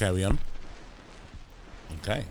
carry on. Okay.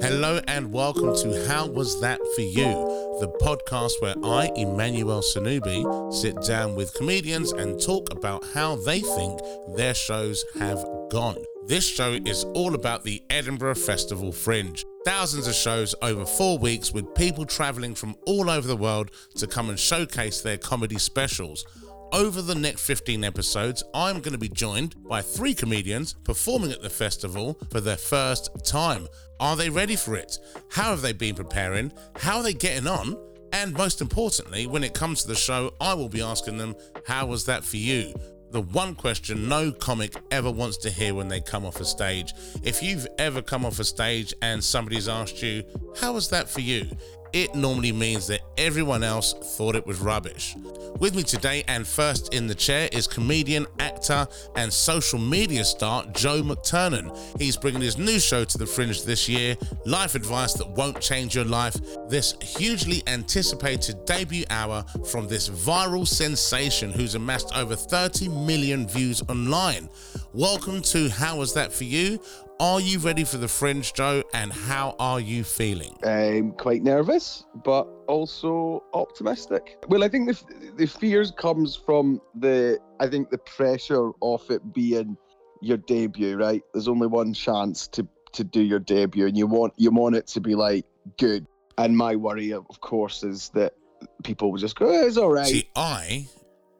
Hello and welcome to How Was That For You, the podcast where I, Emmanuel Sonubi, sit down with comedians and talk about how they think their shows have gone. This show is all about the Edinburgh Festival Fringe. Thousands of shows over four weeks with people travelling from all over the world to come and showcase their comedy specials. Over the next 15 episodes, I'm going to be joined by three comedians performing at the festival for their first time. Are they ready for it? How have they been preparing? How are they getting on? And most importantly, when it comes to the show, I will be asking them, How was that for you? The one question no comic ever wants to hear when they come off a stage. If you've ever come off a stage and somebody's asked you, How was that for you? It normally means that everyone else thought it was rubbish. With me today and first in the chair is comedian, actor, and social media star Joe McTernan. He's bringing his new show to the Fringe this year, Life Advice That Won't Change Your Life. This hugely anticipated debut hour from this viral sensation who's amassed over 30 million views online. Welcome to How Was That For You? Are you ready for the Fringe, Joe? And how are you feeling? I'm quite nervous, but also optimistic. Well, I think the, the fears comes from the I think the pressure of it being your debut, right? There's only one chance to to do your debut, and you want you want it to be like good. And my worry, of course, is that people will just go, oh, "It's all right." See, I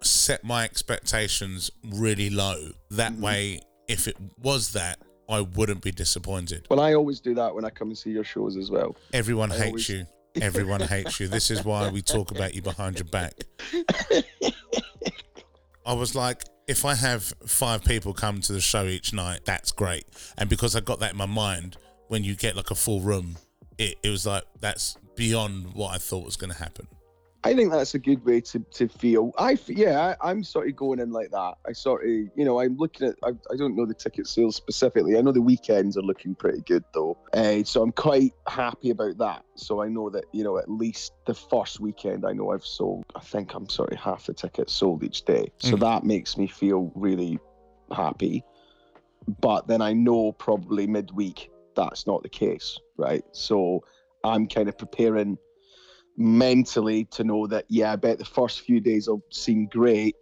set my expectations really low. That mm-hmm. way, if it was that, I wouldn't be disappointed. Well, I always do that when I come and see your shows as well. Everyone I hates always... you. Everyone hates you. This is why we talk about you behind your back. I was like, if I have five people come to the show each night, that's great. And because I got that in my mind, when you get like a full room, it, it was like, that's beyond what I thought was going to happen. I think that's a good way to, to feel. I yeah, I, am sort of going in like that. I sort of you know I'm looking at I, I don't know the ticket sales specifically. I know the weekends are looking pretty good though, uh, so I'm quite happy about that. So I know that you know at least the first weekend I know I've sold. I think I'm sort of half the tickets sold each day, so mm. that makes me feel really happy. But then I know probably midweek that's not the case, right? So I'm kind of preparing mentally to know that yeah, I bet the first few days will seem great,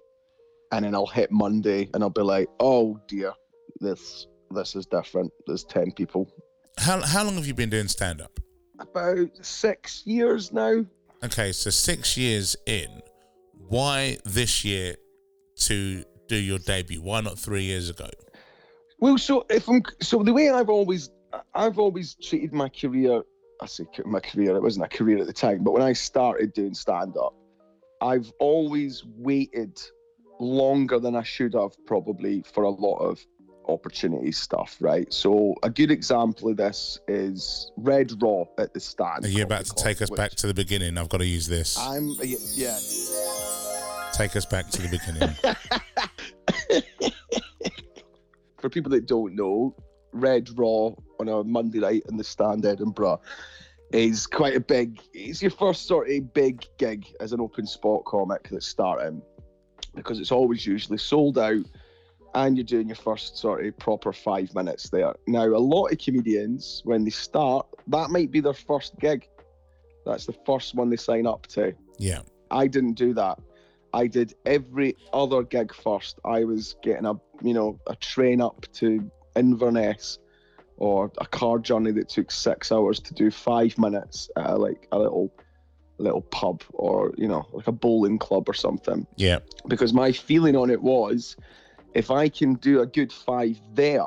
and then I'll hit Monday and I'll be like, oh dear, this this is different. There's ten people. How how long have you been doing stand up? About six years now. Okay, so six years in. Why this year to do your debut? Why not three years ago? Well, so if I'm so the way I've always I've always treated my career I say my career, it wasn't a career at the time, but when I started doing stand up, I've always waited longer than I should have probably for a lot of opportunity stuff, right? So a good example of this is Red Raw at the stand. Are you about to take us back to the beginning? I've got to use this. I'm yeah. Take us back to the beginning. for people that don't know, Red Raw on a Monday night in the Stand Edinburgh is quite a big. It's your first sort of big gig as an open spot comic that's starting because it's always usually sold out, and you're doing your first sort of proper five minutes there. Now, a lot of comedians when they start, that might be their first gig. That's the first one they sign up to. Yeah. I didn't do that. I did every other gig first. I was getting a you know a train up to Inverness or a car journey that took six hours to do five minutes at a, like a little little pub or you know like a bowling club or something yeah because my feeling on it was if i can do a good five there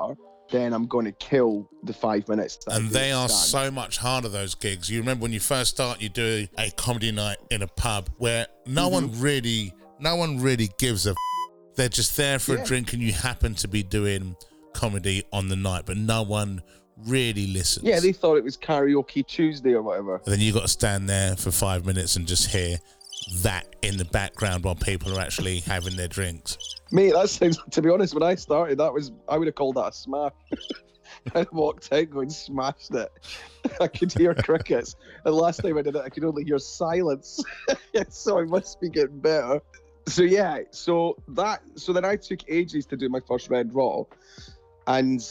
then i'm going to kill the five minutes and they are so much harder those gigs you remember when you first start you do a comedy night in a pub where no mm-hmm. one really no one really gives a f- they're just there for yeah. a drink and you happen to be doing comedy on the night, but no one really listens. Yeah, they thought it was karaoke Tuesday or whatever. And then you got to stand there for five minutes and just hear that in the background while people are actually having their drinks. Mate, that sounds. To be honest, when I started, that was I would have called that a smash. I walked out going smashed it. I could hear crickets. And last time I did it, I could only hear silence. so I must be getting better. So yeah, so that so then I took ages to do my first red raw. And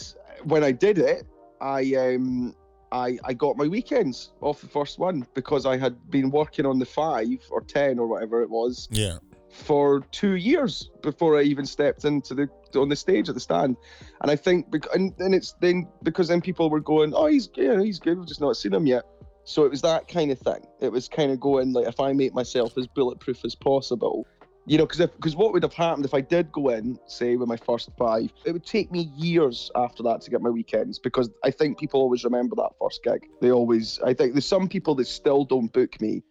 when I did it, I um I, I got my weekends off the first one because I had been working on the five or ten or whatever it was Yeah. for two years before I even stepped into the on the stage at the stand. And I think because and, and it's then because then people were going, oh he's yeah he's good, we've just not seen him yet. So it was that kind of thing. It was kind of going like if I make myself as bulletproof as possible, you know, because because what would have happened if I did go in, say with my first five, it would take me years after that to get my weekends because I think people always remember that first gig. They always, I think there's some people that still don't book me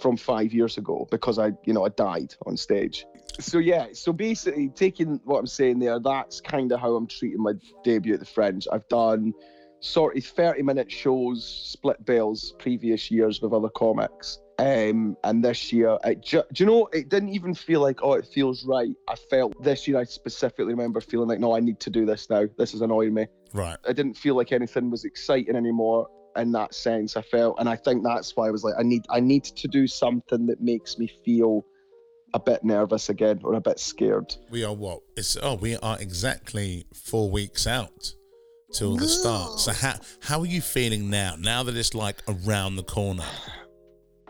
from five years ago because I, you know, I died on stage. So yeah, so basically taking what I'm saying there, that's kind of how I'm treating my debut at the Fringe. I've done sort of 30 minute shows, split bills previous years with other comics. Um, and this year, it ju- do you know, it didn't even feel like, oh, it feels right. I felt this year, I specifically remember feeling like, no, I need to do this now. This is annoying me. Right. I didn't feel like anything was exciting anymore in that sense. I felt, and I think that's why I was like, I need, I need to do something that makes me feel a bit nervous again or a bit scared. We are what? It's oh, we are exactly four weeks out till the start. So how how are you feeling now? Now that it's like around the corner.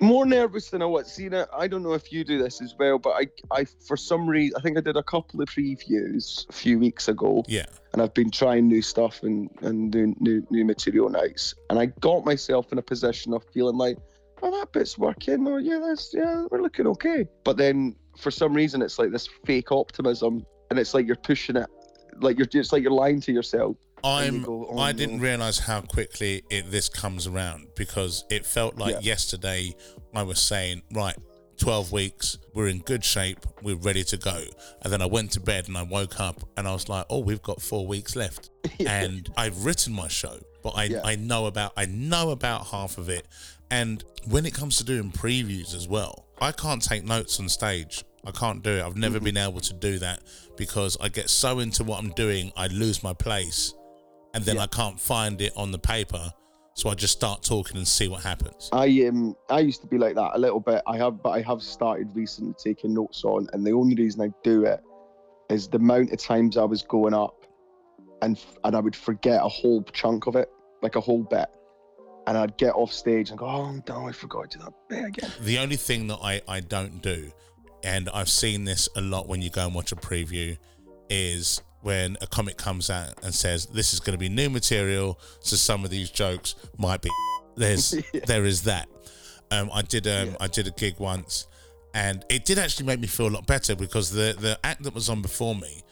More nervous than I was. See, now, I don't know if you do this as well, but I, I for some reason, I think I did a couple of previews a few weeks ago, Yeah. and I've been trying new stuff and and new new, new material nights, and I got myself in a position of feeling like, oh, that bit's working, or yeah, that's yeah, we're looking okay. But then for some reason, it's like this fake optimism, and it's like you're pushing it, like you're it's like you're lying to yourself. I'm. go, "Oh, I didn't realize how quickly it this comes around because it felt like Yeah. yesterday I was saying, right, twelve weeks, we're in good shape, we're ready to go, and then I went to bed and I woke up and I was like, oh, we've got four weeks left, and I've written my show, but I Yeah. I know about I know about half of it, and when it comes to doing previews as well, I can't take notes on stage. I can't do it. I've never been able to do that because I get so into what I'm doing, I lose my place and then Yeah. I can't find it on the paper. So I just start talking and see what happens. I um I used to be like that a little bit. I have, but I have started recently taking notes on, and the only reason I do it is the amount of times I was going up, and f- and I would forget a whole chunk of it, like a whole bit, and I'd get off stage and go, oh no, I forgot to do that bit again. The only thing that I, I don't do, and I've seen this a lot when you go and watch a preview, is when a comic comes out and says this is going to be new material, so some of these jokes might be. There's there is that. Um, I did um, Yeah. I did a gig once, and it did actually make me feel a lot better because the the act that was on before me,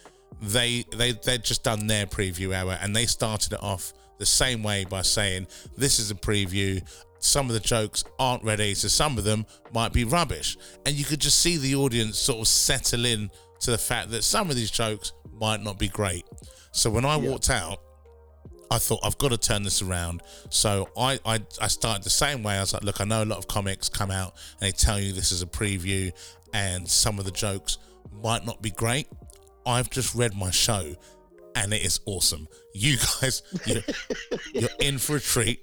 they they they'd just done their preview hour and they started it off the same way by saying this is a preview. Some of the jokes aren't ready, so some of them might be rubbish, and you could just see the audience sort of settle in to the fact that some of these jokes might not be great. So when I Yeah. walked out, I thought I've got to turn this around. So I, I I started the same way. I was like, look, I know a lot of comics come out and they tell you this is a preview, and some of the jokes might not be great. I've just read my show, and it is awesome. You guys, you're, you're in for a treat.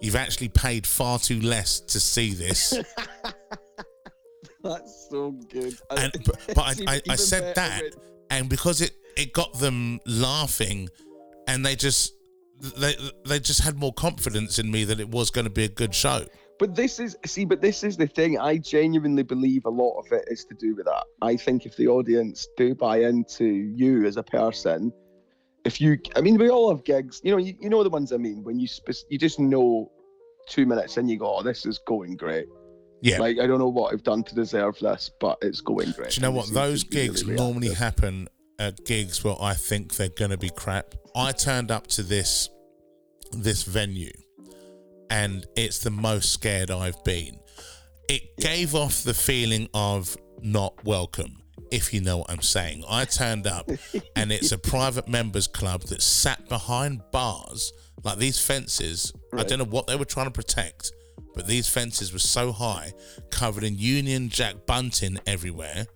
You've actually paid far too less to see this, That's so good. and but, but I, I, I said that, and because it it got them laughing, and they just they they just had more confidence in me that it was going to be a good show. But this is see, but this is the thing. I genuinely believe a lot of it is to do with that. I think if the audience do buy into you as a person, if you, I mean, we all have gigs. You know, you, you know the ones I mean. When you spec- you just know two minutes and you go, "Oh, this is going great." Yeah. Like I don't know what I've done to deserve this, but it's going great. Do you know what? Those be really gigs normally happen at gigs where I think they're going to be crap. I turned up to this this venue, and it's the most scared I've been. It gave off the feeling of not welcome, if you know what I'm saying. I turned up, and it's a private members club that sat behind bars, like these fences. I don't know what they were trying to protect, but these fences were so high, covered in Union Jack bunting everywhere.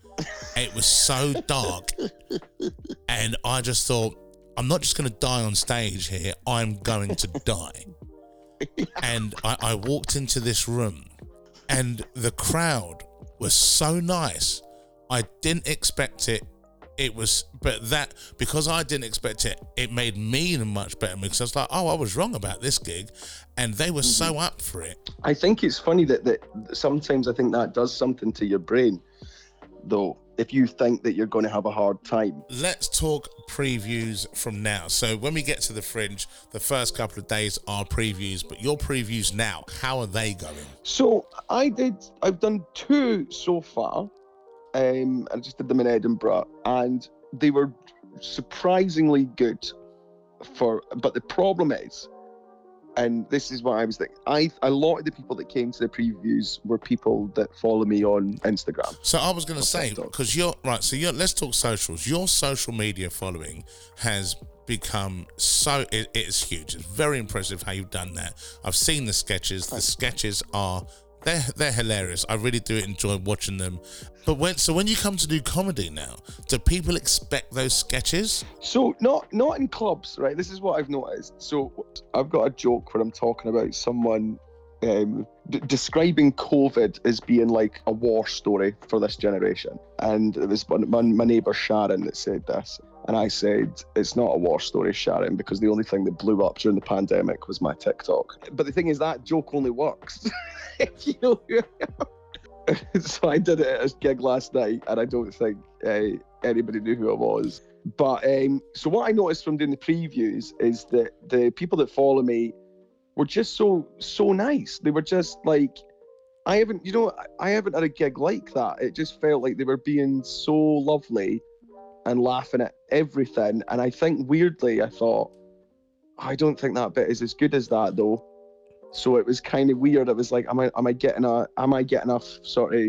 It was so dark, and I just thought, I'm not just going to die on stage here. I'm going to die. And I, I walked into this room, and the crowd was so nice. I didn't expect it. It was, but that because I didn't expect it, it made me in a much better mood. Because I was like, oh, I was wrong about this gig, and they were so up for it. I think it's funny that, that sometimes I think that does something to your brain, though. If you think that you're going to have a hard time, Let's talk previews from now. So when we get to the fringe, the first couple of days are previews, but your previews now, how are they going? So I did. I've done two so far. Um, I just did them in Edinburgh, and they were surprisingly good. For but the problem is, and this is what I was thinking. I a lot of the people that came to the previews were people that follow me on Instagram. So I was going to say because you're right. So you're, let's talk socials. Your social media following has become so it, it's huge. It's very impressive how you've done that. I've seen the sketches. The sketches are they're they're hilarious. I really do enjoy watching them. But when so when you come to do comedy now, do people expect those sketches? So not not in clubs, right? This is what I've noticed. So I've got a joke where I'm talking about someone um, d- describing COVID as being like a war story for this generation, and it was my, my, neighbour Sharon that said this, and I said it's not a war story, Sharon, because the only thing that blew up during the pandemic was my TikTok. But the thing is that joke only works if you know so I did it at a gig last night, and I don't think uh, anybody knew who I was. But um, so what I noticed from doing the previews is that the people that follow me were just so so nice. They were just like, I haven't, you know, I haven't had a gig like that. It just felt like they were being so lovely and laughing at everything. And I think weirdly, I thought, I don't think that bit is as good as that though. So it was kind of weird. It was like, am I am I getting a am I getting a sort of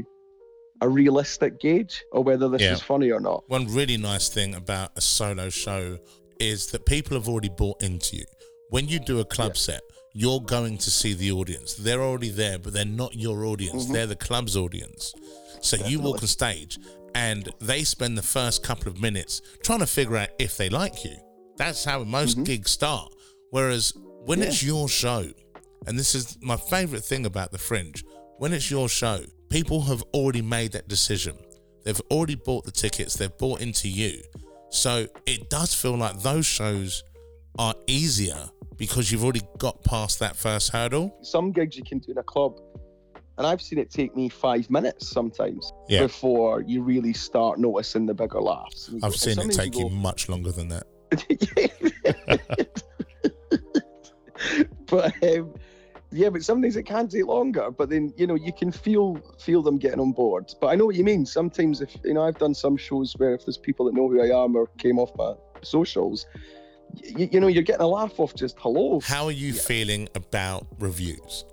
a realistic gauge or whether this Yeah. is funny or not? One really nice thing about a solo show is that people have already bought into you. When you do a club Yeah. set, you're going to see the audience. They're already there, but they're not your audience. Mm-hmm. They're the club's audience. So you walk on stage and they spend the first couple of minutes trying to figure out if they like you. That's how most mm-hmm. gigs start. Whereas when Yeah. it's your show, and this is my favorite thing about the fringe, when it's your show, people have already made that decision. They've already bought the tickets, they've bought into you. So it does feel like those shows are easier because you've already got past that first hurdle. Some gigs you can do in a club, and I've seen it take me five minutes sometimes Yeah. before you really start noticing the bigger laughs. I've go- seen it take you go- much longer than that. but um, yeah, but some days it can take longer. But then you know you can feel feel them getting on board. But I know what you mean. Sometimes if you know I've done some shows where if there's people that know who I am or came off my socials, you, you know you're getting a laugh off just hello. How are you feeling about reviews?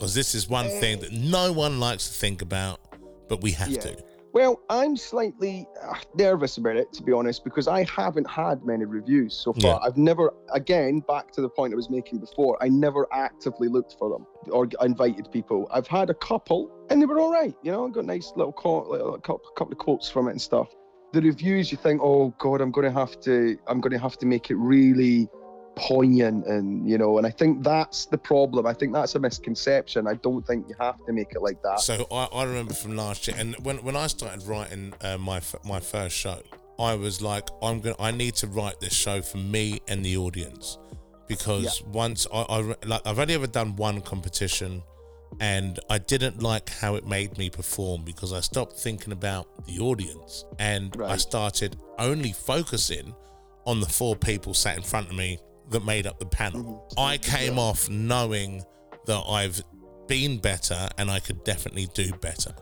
Because this is one thing that no one likes to think about, but we have Yeah. to. Well, I'm slightly uh, nervous about it, to be honest, because I haven't had many reviews so far. Yeah. I've never, again, back to the point I was making before, I never actively looked for them or invited people. I've had a couple, and they were all right. You know, I got nice little co- little couple, couple of quotes from it and stuff. The reviews, you think, oh God, I'm going to have to, I'm going to have to make it really poignant and you know and i think that's the problem. I think that's a misconception. I don't think you have to make it like that. So I, I remember from last year, and when when I started writing uh, my my first show, I was like, I'm gonna, I need to write this show for me and the audience, because once I, I like i've only ever done one competition, and I didn't like how it made me perform because I stopped thinking about the audience, and I started only focusing on the four people sat in front of me that made up the panel. Mm-hmm. I came off knowing that I've been better and I could definitely do better.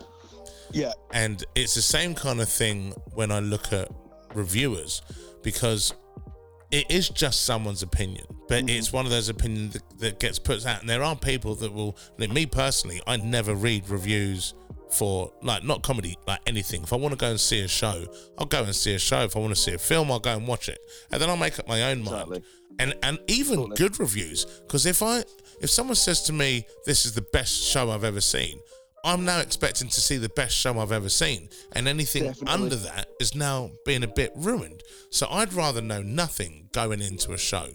yeah And it's the same kind of thing when I look at reviewers because it is just someone's opinion, but mm-hmm. it's one of those opinions that, that gets put out. And there are people that will, like me personally, I never read reviews for like not comedy, like anything. If I want to go and see a show, I'll go and see a show. If I want to see a film, I'll go and watch it, and then I'll make up my own Exactly. And and even good reviews, because if I if someone says to me this is the best show I've ever seen, I'm now expecting to see the best show I've ever seen, and anything Definitely. under that is now being a bit ruined. So I'd rather know nothing going into a show.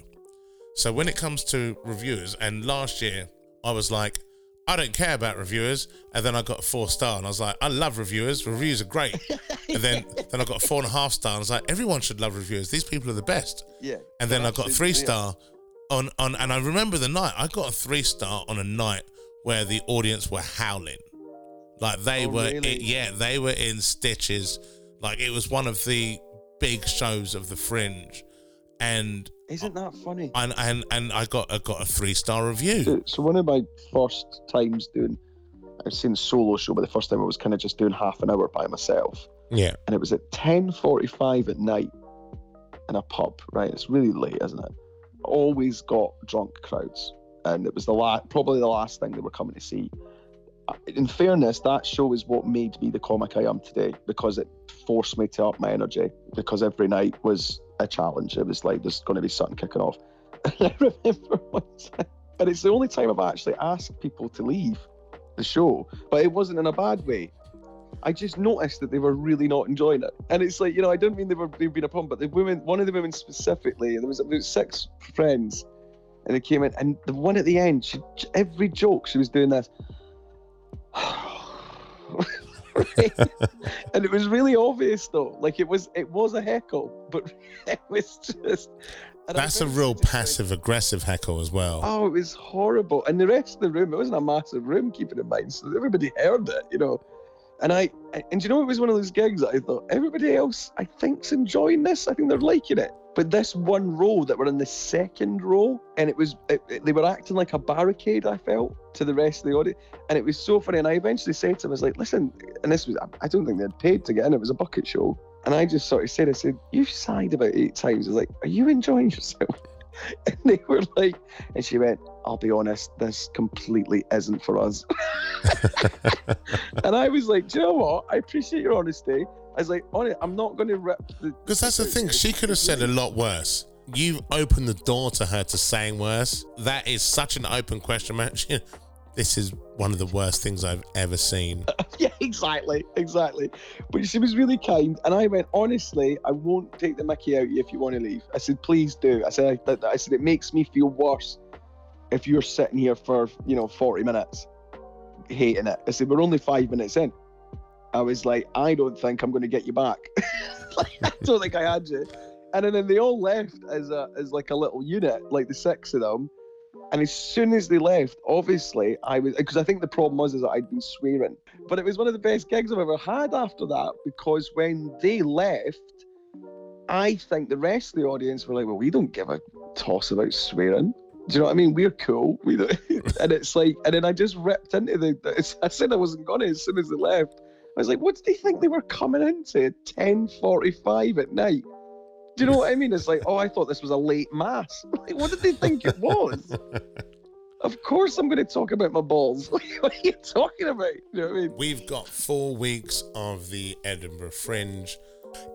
So when it comes to reviewers, and last year I was like, I don't care about reviewers, and then I got a four star, and I was like, I love reviewers. Reviews are great. and then then I got a four and a half star, and I was like, everyone should love reviewers. These people are the best. Yeah. And then I got three yeah. star on on, and I remember the night I got a three star on a night where the audience were howling, like they Oh, were, really? yeah, they were in stitches. Like it was one of the big shows of the Fringe, and Isn't that funny? and and, and I got I got a three star review. So, so one of my first times doing, I've seen solo show, but the first time I was kind of just doing half an hour by myself, Yeah, and it was at ten forty-five at night in a pub. Right, it's really late, isn't it? Always got drunk crowds, and it was the last, probably the last thing they were coming to see. Uh, In fairness, that show is what made me the comic I am today because it forced me to up my energy. Because every night was a challenge. It was like there's going to be something kicking off. And I remember and it's the only time I've actually asked people to leave the show, but it wasn't in a bad way. I just noticed that they were really not enjoying it, and it's like you know I don't mean they were been a problem, but the women, one of the women specifically, there was about six friends, and they came in, and the one at the end, she every joke she was doing this. and it was really obvious though like it was it was a heckle but it was just. That's a real just like, passive aggressive heckle as well. Oh, it was horrible. And the rest of the room, it wasn't a massive room, keeping in mind, so everybody heard it, you know. And I, and you know, it was one of those gigs that I thought everybody else, I think's enjoying this. I think they're liking it. But this one row that were in the second row, and it was, it, it- they were acting like a barricade. I felt to the rest of the audience, and it was so funny. And I eventually said to him, I was like, "Listen," and this was, I don't think they had paid to get in. It was a bucket show, and I just sort of said, "I said you've sighed about eight times." I was like, "Are you enjoying yourself?" And they were like, and she went, I'll be honest, this completely isn't for us. and I was like, Do you know what? I appreciate your honesty. I was like, honest, I'm not going to rip the. Because that's the thing, she could have said a lot worse. You've opened the door to her to saying worse. That is such an open question, man. This is one of the worst things I've ever seen. yeah, exactly, exactly. But she was really kind, and I went, honestly, I won't take the Mickey out of you if you want to leave. I said, please do. I said, I, I said, it makes me feel worse if you're sitting here for you know 40 minutes hating it. I said, we're only five minutes in. I was like, I don't think I'm going to get you back. like, I don't think I had you. And then they all left as a as like a little unit, like the six of them. And as soon as they left, obviously I was because I think the problem was is that I'd been swearing. But it was one of the best gigs I've ever had after that because when they left, I think the rest of the audience were like, "Well, we don't give a toss about swearing." Do you know what I mean? We're cool. We don't. and it's like, and then I just ripped into the. I said I wasn't gonna as soon as they left. I was like, "What did they think they were coming into ten forty-five at night?" Do you know what I mean? It's like, oh, I thought this was a late mass. Like, what did they think it was? of course, I'm going to talk about my balls. what are you talking about? You know what I mean? We've got four weeks of the Edinburgh Fringe.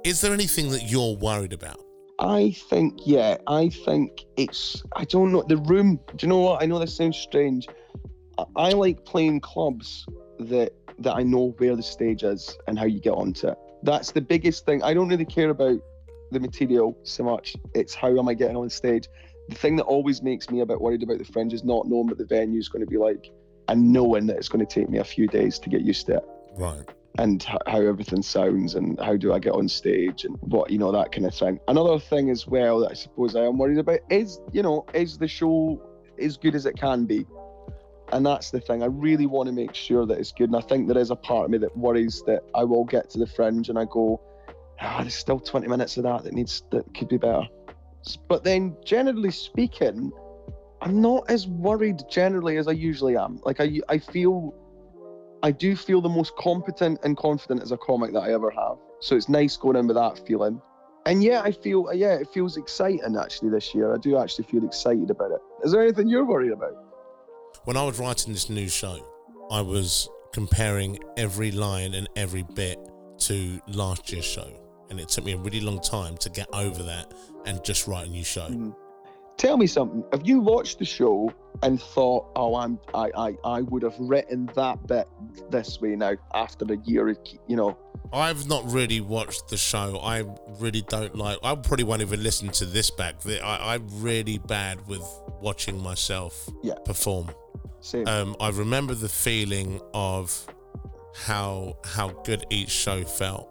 Is there anything that you're worried about? I think, yeah, I think it's, I don't know, the room, do you know what? I know this sounds strange. I, I like playing clubs that that I know where the stage is and how you get onto it. That's the biggest thing. I don't really care about the material so much. It's how am I getting on stage. The thing that always makes me a bit worried about the fringe is not knowing what the venue is going to be like and knowing that it's going to take me a few days to get used to it Right. and h- how everything sounds and how do I get on stage and what you know that kind of thing. Another thing as well that I suppose I am worried about is you know is the show as good as it can be, and that's the thing. I really want to make sure that it's good, and I think there is a part of me that worries that I will get to the fringe and I go, ah, there's still 20 minutes of that that needs that could be better. But then generally speaking, I'm not as worried generally as I usually am. Like I I feel I do feel the most competent and confident as a comic that I ever have. So it's nice going in with that feeling. And yeah, I feel yeah, it feels exciting actually this year. I do actually feel excited about it. Is there anything you're worried about? When I was writing this new show, I was comparing every line and every bit to last year's show. And it took me a really long time to get over that and just write a new show. Mhm. Tell me something. Have you watched the show and thought, "Oh, I'm I I, I would have written that bit this way now after a year, you know." I've not really watched the show. I really don't like. I probably won't even listen to this back. I, I'm really bad with watching myself Yeah. perform. Same. Um, I remember the feeling of how how good each show felt,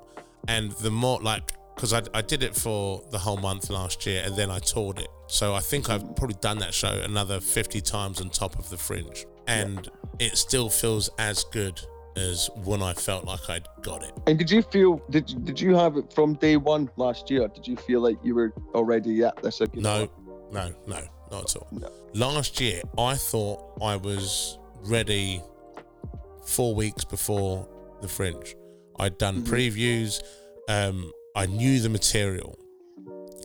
and the more like because I, I did it for the whole month last year, and then I toured it. So I think I've probably done that show another fifty times on top of the Fringe, and it still feels as good as when I felt like I'd got it. and did you feel did you- did you have it from day one last year? Did you feel like you were already at this? a good No, no, no, not at all. No. Last year, I thought I was ready four weeks before the Fringe. I'd done Mhm. previews, um, I knew the material.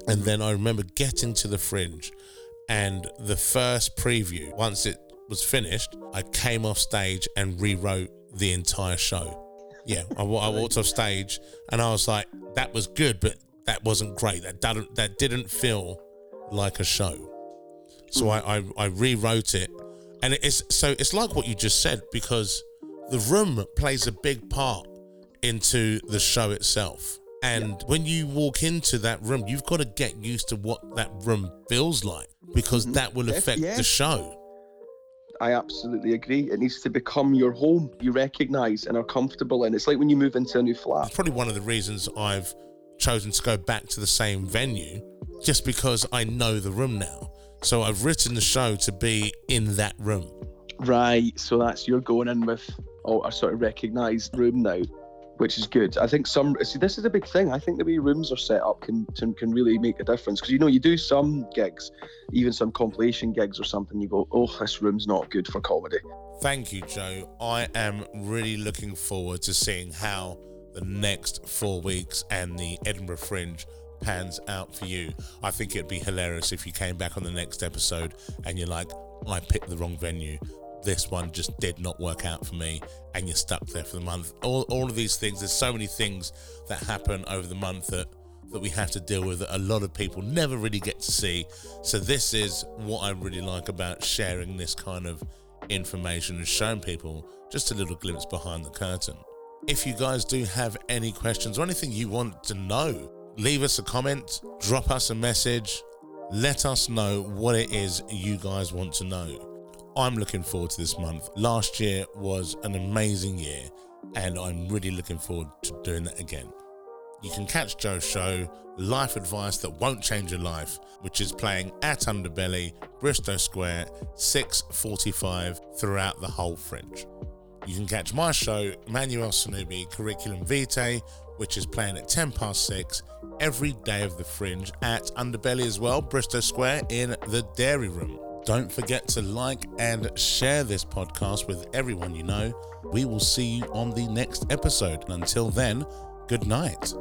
And Mm-hmm. then I remember getting to the Fringe, and the first preview, once it was finished, I came off stage and rewrote the entire show. Yeah, I, I walked off stage and I was like, that was good, but that wasn't great. That didn't, that didn't feel like a show. So I, I, I rewrote it. And it's so it's like what you just said, because the room plays a big part into the show itself. And when you walk into that room, you've got to get used to what that room feels like because Mhm. that will affect yeah. the show. I absolutely agree. It needs to become your home. You recognise and are comfortable in. It's like when you move into a new flat. It's probably one of the reasons I've chosen to go back to the same venue, just because I know the room now. So I've written the show to be in that room. Right. So that's you're going in with oh, a sort of recognised room now, which is good. I think some see this is a big thing. I think the way rooms are set up can can, really make a difference because you know you do some gigs, even some compilation gigs or something. You go, oh, this room's not good for comedy. Thank you, Joe. I am really looking forward to seeing how the next four weeks and the Edinburgh Fringe pans out for you. I think it'd be hilarious if you came back on the next episode and you're like, I picked the wrong venue. This one just did not work out for me, and you're stuck there for the month. All, all of these things, there's so many things that happen over the month that that we have to deal with that a lot of people never really get to see. So this is what I really like about sharing this kind of information and showing people just a little glimpse behind the curtain. If you guys do have any questions or anything you want to know, leave us a comment, drop us a message, let us know what it is you guys want to know. I'm looking forward to this month. Last year was an amazing year, and I'm really looking forward to doing that again. You can catch Joe's show, Life Advice That Won't Change Your Life, which is playing at Underbelly, Bristo Square, 6.45 throughout the whole fringe. You can catch my show, Manuel Sonubi Curriculum Vitae, which is playing at 10 past 6 every day of the fringe at Underbelly as well, Bristo Square in the Dairy Room. Don't forget to like and share this podcast with everyone you know. We will see you on the next episode. And until then, good night.